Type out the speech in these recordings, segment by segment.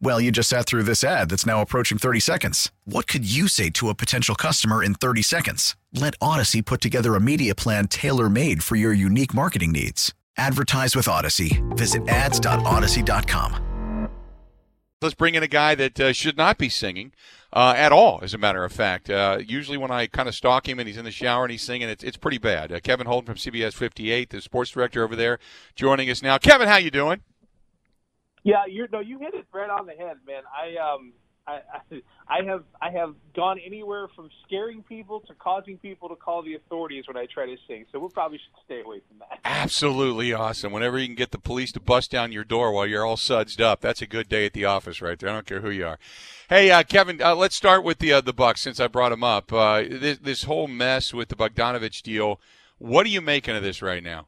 Well, you just sat through this ad that's now approaching 30 seconds. What could you say to a potential customer in 30 seconds? Let Audacy put together a media plan tailor made for your unique marketing needs. Advertise with Audacy. Visit ads.audacy.com. Let's bring in a guy that uh, should not be singing uh, at all, as a matter of fact. Uh, usually, when I kind of stalk him and he's in the shower and he's singing, it's, it's pretty bad. Uh, Kevin Holden from CBS 58, the sports director over there, joining us now. Kevin, how you doing? Yeah, you no, you hit it right on the head, man. I um, I, I, I have I have gone anywhere from scaring people to causing people to call the authorities when I try to sing. So we'll probably should stay away from that. Absolutely awesome. Whenever you can get the police to bust down your door while you're all sudsed up, that's a good day at the office, right there. I don't care who you are. Hey, uh, Kevin, uh, let's start with the uh, the Bucks since I brought him up. Uh, this this whole mess with the Bogdanovich deal. What are you making of this right now?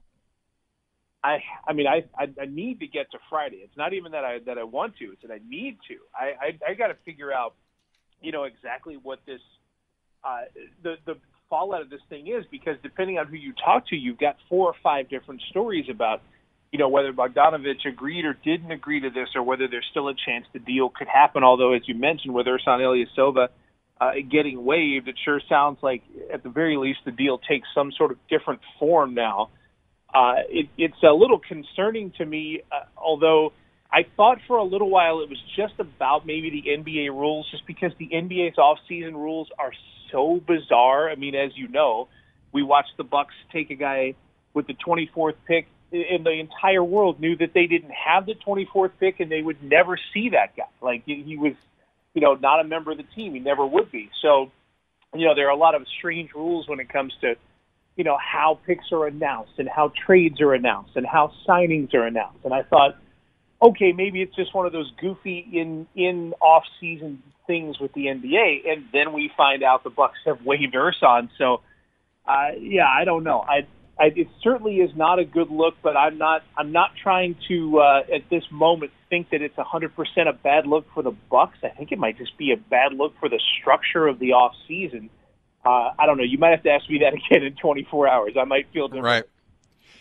I I mean I, I I need to get to Friday. It's not even that I that I want to. It's that I need to. I I, I got to figure out, you know, exactly what this uh, the the fallout of this thing is because depending on who you talk to, you've got four or five different stories about, you know, whether Bogdanovich agreed or didn't agree to this, or whether there's still a chance the deal could happen. Although, as you mentioned, with Ersan Ilyasova uh, getting waived, it sure sounds like at the very least the deal takes some sort of different form now uh, it, it's a little concerning to me, uh, although I thought for a little while it was just about maybe the NBA rules, just because the NBA's off-season rules are so bizarre. I mean, as you know, we watched the Bucks take a guy with the 24th pick, and the entire world knew that they didn't have the 24th pick, and they would never see that guy. Like he was, you know, not a member of the team. He never would be. So, you know, there are a lot of strange rules when it comes to you know, how picks are announced and how trades are announced and how signings are announced. And I thought, okay, maybe it's just one of those goofy in in off season things with the NBA. And then we find out the Bucks have waived Ersan. So, uh, yeah, I don't know. I, I it certainly is not a good look, but I'm not I'm not trying to uh, at this moment think that it's 100% a bad look for the Bucks. I think it might just be a bad look for the structure of the off season uh, I don't know. You might have to ask me that again in 24 hours. I might feel different. Right.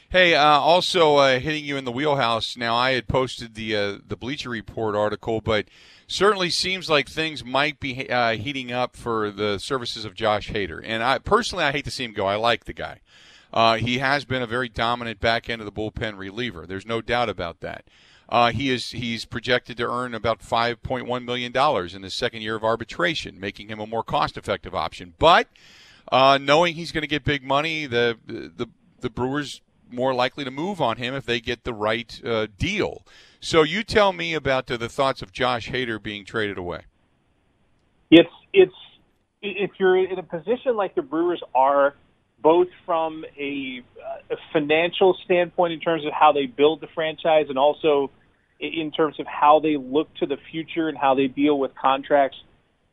Hey, uh, also uh, hitting you in the wheelhouse. Now, I had posted the uh, the Bleacher Report article, but certainly seems like things might be uh, heating up for the services of Josh Hader. And I personally, I hate to see him go. I like the guy. Uh, he has been a very dominant back end of the bullpen reliever. There's no doubt about that. Uh, he is he's projected to earn about 5.1 million dollars in his second year of arbitration, making him a more cost-effective option. But uh, knowing he's going to get big money, the the the Brewers more likely to move on him if they get the right uh, deal. So you tell me about the thoughts of Josh Hader being traded away. It's it's if you're in a position like the Brewers are, both from a, a financial standpoint in terms of how they build the franchise and also in terms of how they look to the future and how they deal with contracts,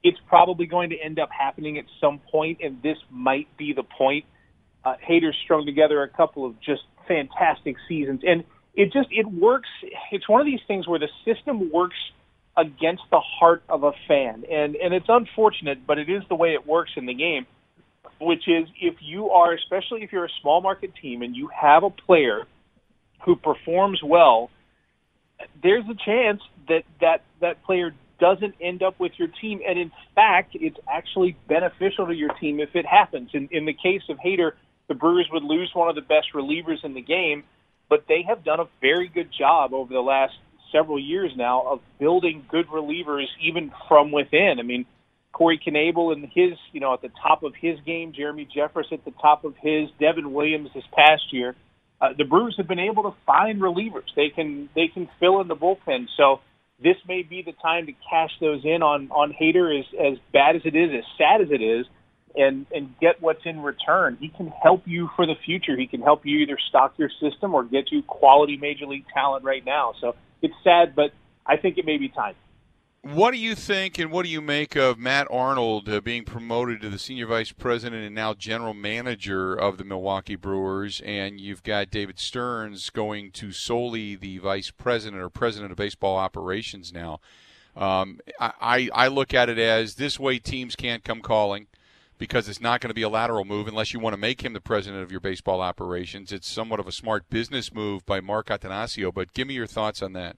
it's probably going to end up happening at some point, and this might be the point. Uh, Hader's strung together a couple of just fantastic seasons, and it just it works. It's one of these things where the system works against the heart of a fan, and and it's unfortunate, but it is the way it works in the game. Which is if you are, especially if you're a small market team, and you have a player who performs well there's a chance that that that player doesn't end up with your team, and in fact, it's actually beneficial to your team if it happens. In, in the case of Hader, the Brewers would lose one of the best relievers in the game, but they have done a very good job over the last several years now of building good relievers even from within. I mean, Corey Knebel in his, you know, at the top of his game, Jeremy Jeffress at the top of his, Devin Williams this past year. Uh, the Brewers have been able to find relievers. They can they can fill in the bullpen. So this may be the time to cash those in on on Hader as as bad as it is, as sad as it is, and and get what's in return. He can help you for the future. He can help you either stock your system or get you quality major league talent right now. So it's sad, but I think it may be time. What do you think and what do you make of Matt Arnold uh, being promoted to the senior vice president and now general manager of the Milwaukee Brewers? And you've got David Stearns going to solely the vice president or president of baseball operations now. Um, I, I look at it as this way teams can't come calling because it's not going to be a lateral move unless you want to make him the president of your baseball operations. It's somewhat of a smart business move by Mark Attanasio, but give me your thoughts on that.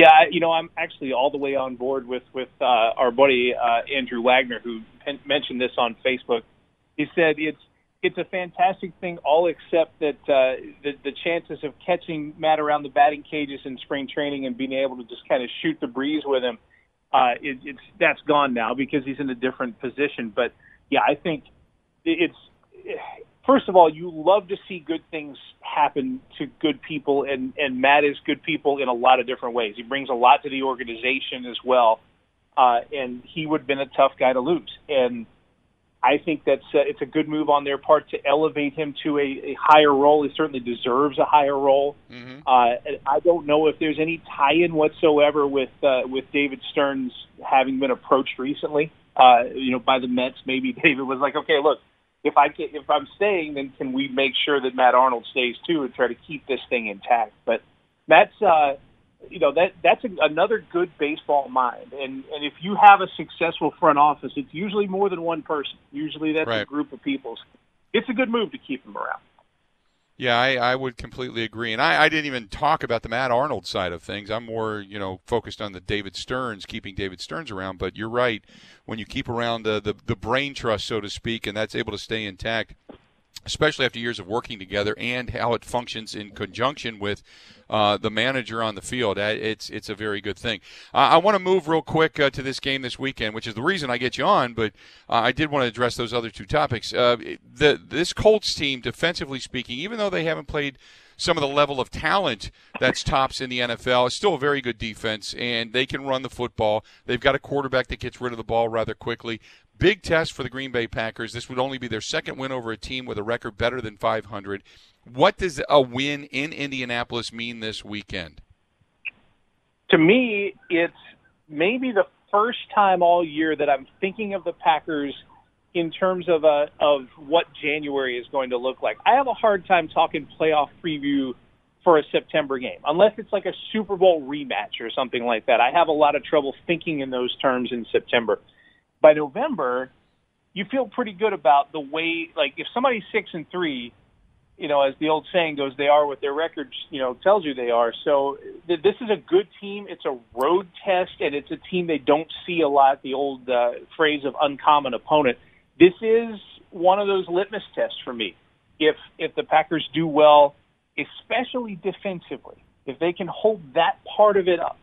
Yeah, you know, I'm actually all the way on board with with uh, our buddy uh, Andrew Wagner, who mentioned this on Facebook. He said it's it's a fantastic thing, all except that uh, the the chances of catching Matt around the batting cages in spring training and being able to just kind of shoot the breeze with him, uh, it, it's that's gone now because he's in a different position. But yeah, I think it's first of all, you love to see good things happen to good people, and and Matt is good people in a lot of different ways. He brings a lot to the organization as well, uh, and he would have been a tough guy to lose. And I think that's uh, it's a good move on their part to elevate him to a, a higher role. He certainly deserves a higher role. Mm-hmm. Uh, I don't know if there's any tie-in whatsoever with uh, with David Stearns having been approached recently. Uh, you know, by the Mets. Maybe David was like, "Okay, look, if I can, if I'm staying, then can we make sure that Matt Arnold stays too and try to keep this thing intact? But Matt's, uh, you know, that that's a, another good baseball mind, and and if you have a successful front office, it's usually more than one person. Usually that's right. a group of people. It's a good move to keep him around. Yeah, I, I would completely agree. And I, I didn't even talk about the Matt Arnold side of things. I'm more, you know, focused on the David Stearns, keeping David Stearns around. But you're right. When you keep around the, the, the brain trust, so to speak, and that's able to stay intact, especially after years of working together and how it functions in conjunction with uh, the manager on the field. Uh, it's it's a very good thing. Uh, I want to move real quick uh, to this game this weekend, which is the reason I get you on. But uh, I did want to address those other two topics. The this Colts team, defensively speaking, even though they haven't played some of the level of talent that's tops in the NFL. It's still a very good defense, and they can run the football. They've got a quarterback that gets rid of the ball rather quickly. Big test for the Green Bay Packers. This would only be their second win over a team with a record better than 500. What does a win in Indianapolis mean this weekend? To me, it's maybe the first time all year that I'm thinking of the Packers in terms of uh, of what January is going to look like. I have a hard time talking playoff preview for a September game unless it's like a Super Bowl rematch or something like that. I have a lot of trouble thinking in those terms in September by November, you feel pretty good about the way. Like if somebody's six and three, you know, as the old saying goes, they are what their record, you know, tells you they are. So th- this is a good team. It's a road test, and it's a team they don't see a lot. The old uh, phrase of uncommon opponent. This is one of those litmus tests for me. If if the Packers do well, especially defensively, if they can hold that part of it up,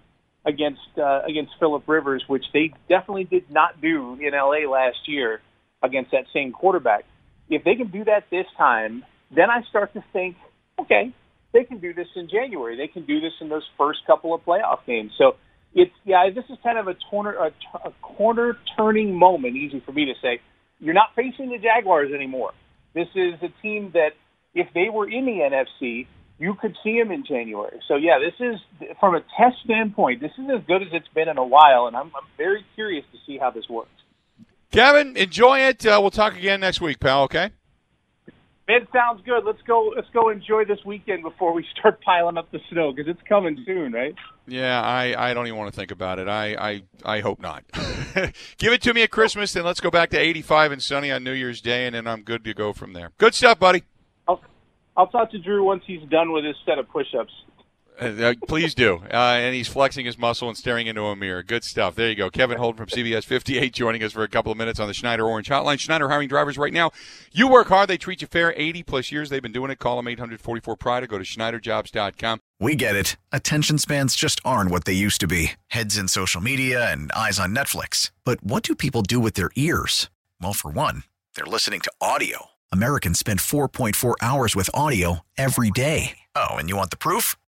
against uh, against Philip Rivers, which they definitely did not do in LA last year against that same quarterback. If they can do that this time, then I start to think, okay, they can do this in January. They can do this in those first couple of playoff games. So it's yeah, this is kind of a corner a, a corner turning moment. Easy for me to say. You're not facing the Jaguars anymore. This is a team that if they were in the NFC, you could see them in January. So yeah, this is from a test standpoint, this is as good as it's been in a while, and I'm, I'm very curious to see how this works. Kevin, enjoy it. Uh, we'll talk again next week, pal. Okay. It sounds good. Let's go. Let's go enjoy this weekend before we start piling up the snow because it's coming soon, right? Yeah, I, I don't even want to think about it. I I, I hope not. Give it to me at Christmas, then let's go back to 85 and sunny on New Year's Day, and then I'm good to go from there. Good stuff, buddy. I'll talk to Drew once he's done with his set of push-ups. Uh, please do. Uh, and he's flexing his muscle and staring into a mirror. Good stuff. There you go. Kevin Holden from CBS 58 joining us for a couple of minutes on the Schneider Orange Hotline. Schneider hiring drivers right now. You work hard, they treat you fair. 80 plus years they've been doing it. Call them 844 Pride or go to SchneiderJobs.com. We get it. Attention spans just aren't what they used to be heads in social media and eyes on Netflix. But what do people do with their ears? Well, for one, they're listening to audio. Americans spend 4.4 hours with audio every day. Oh, and you want the proof?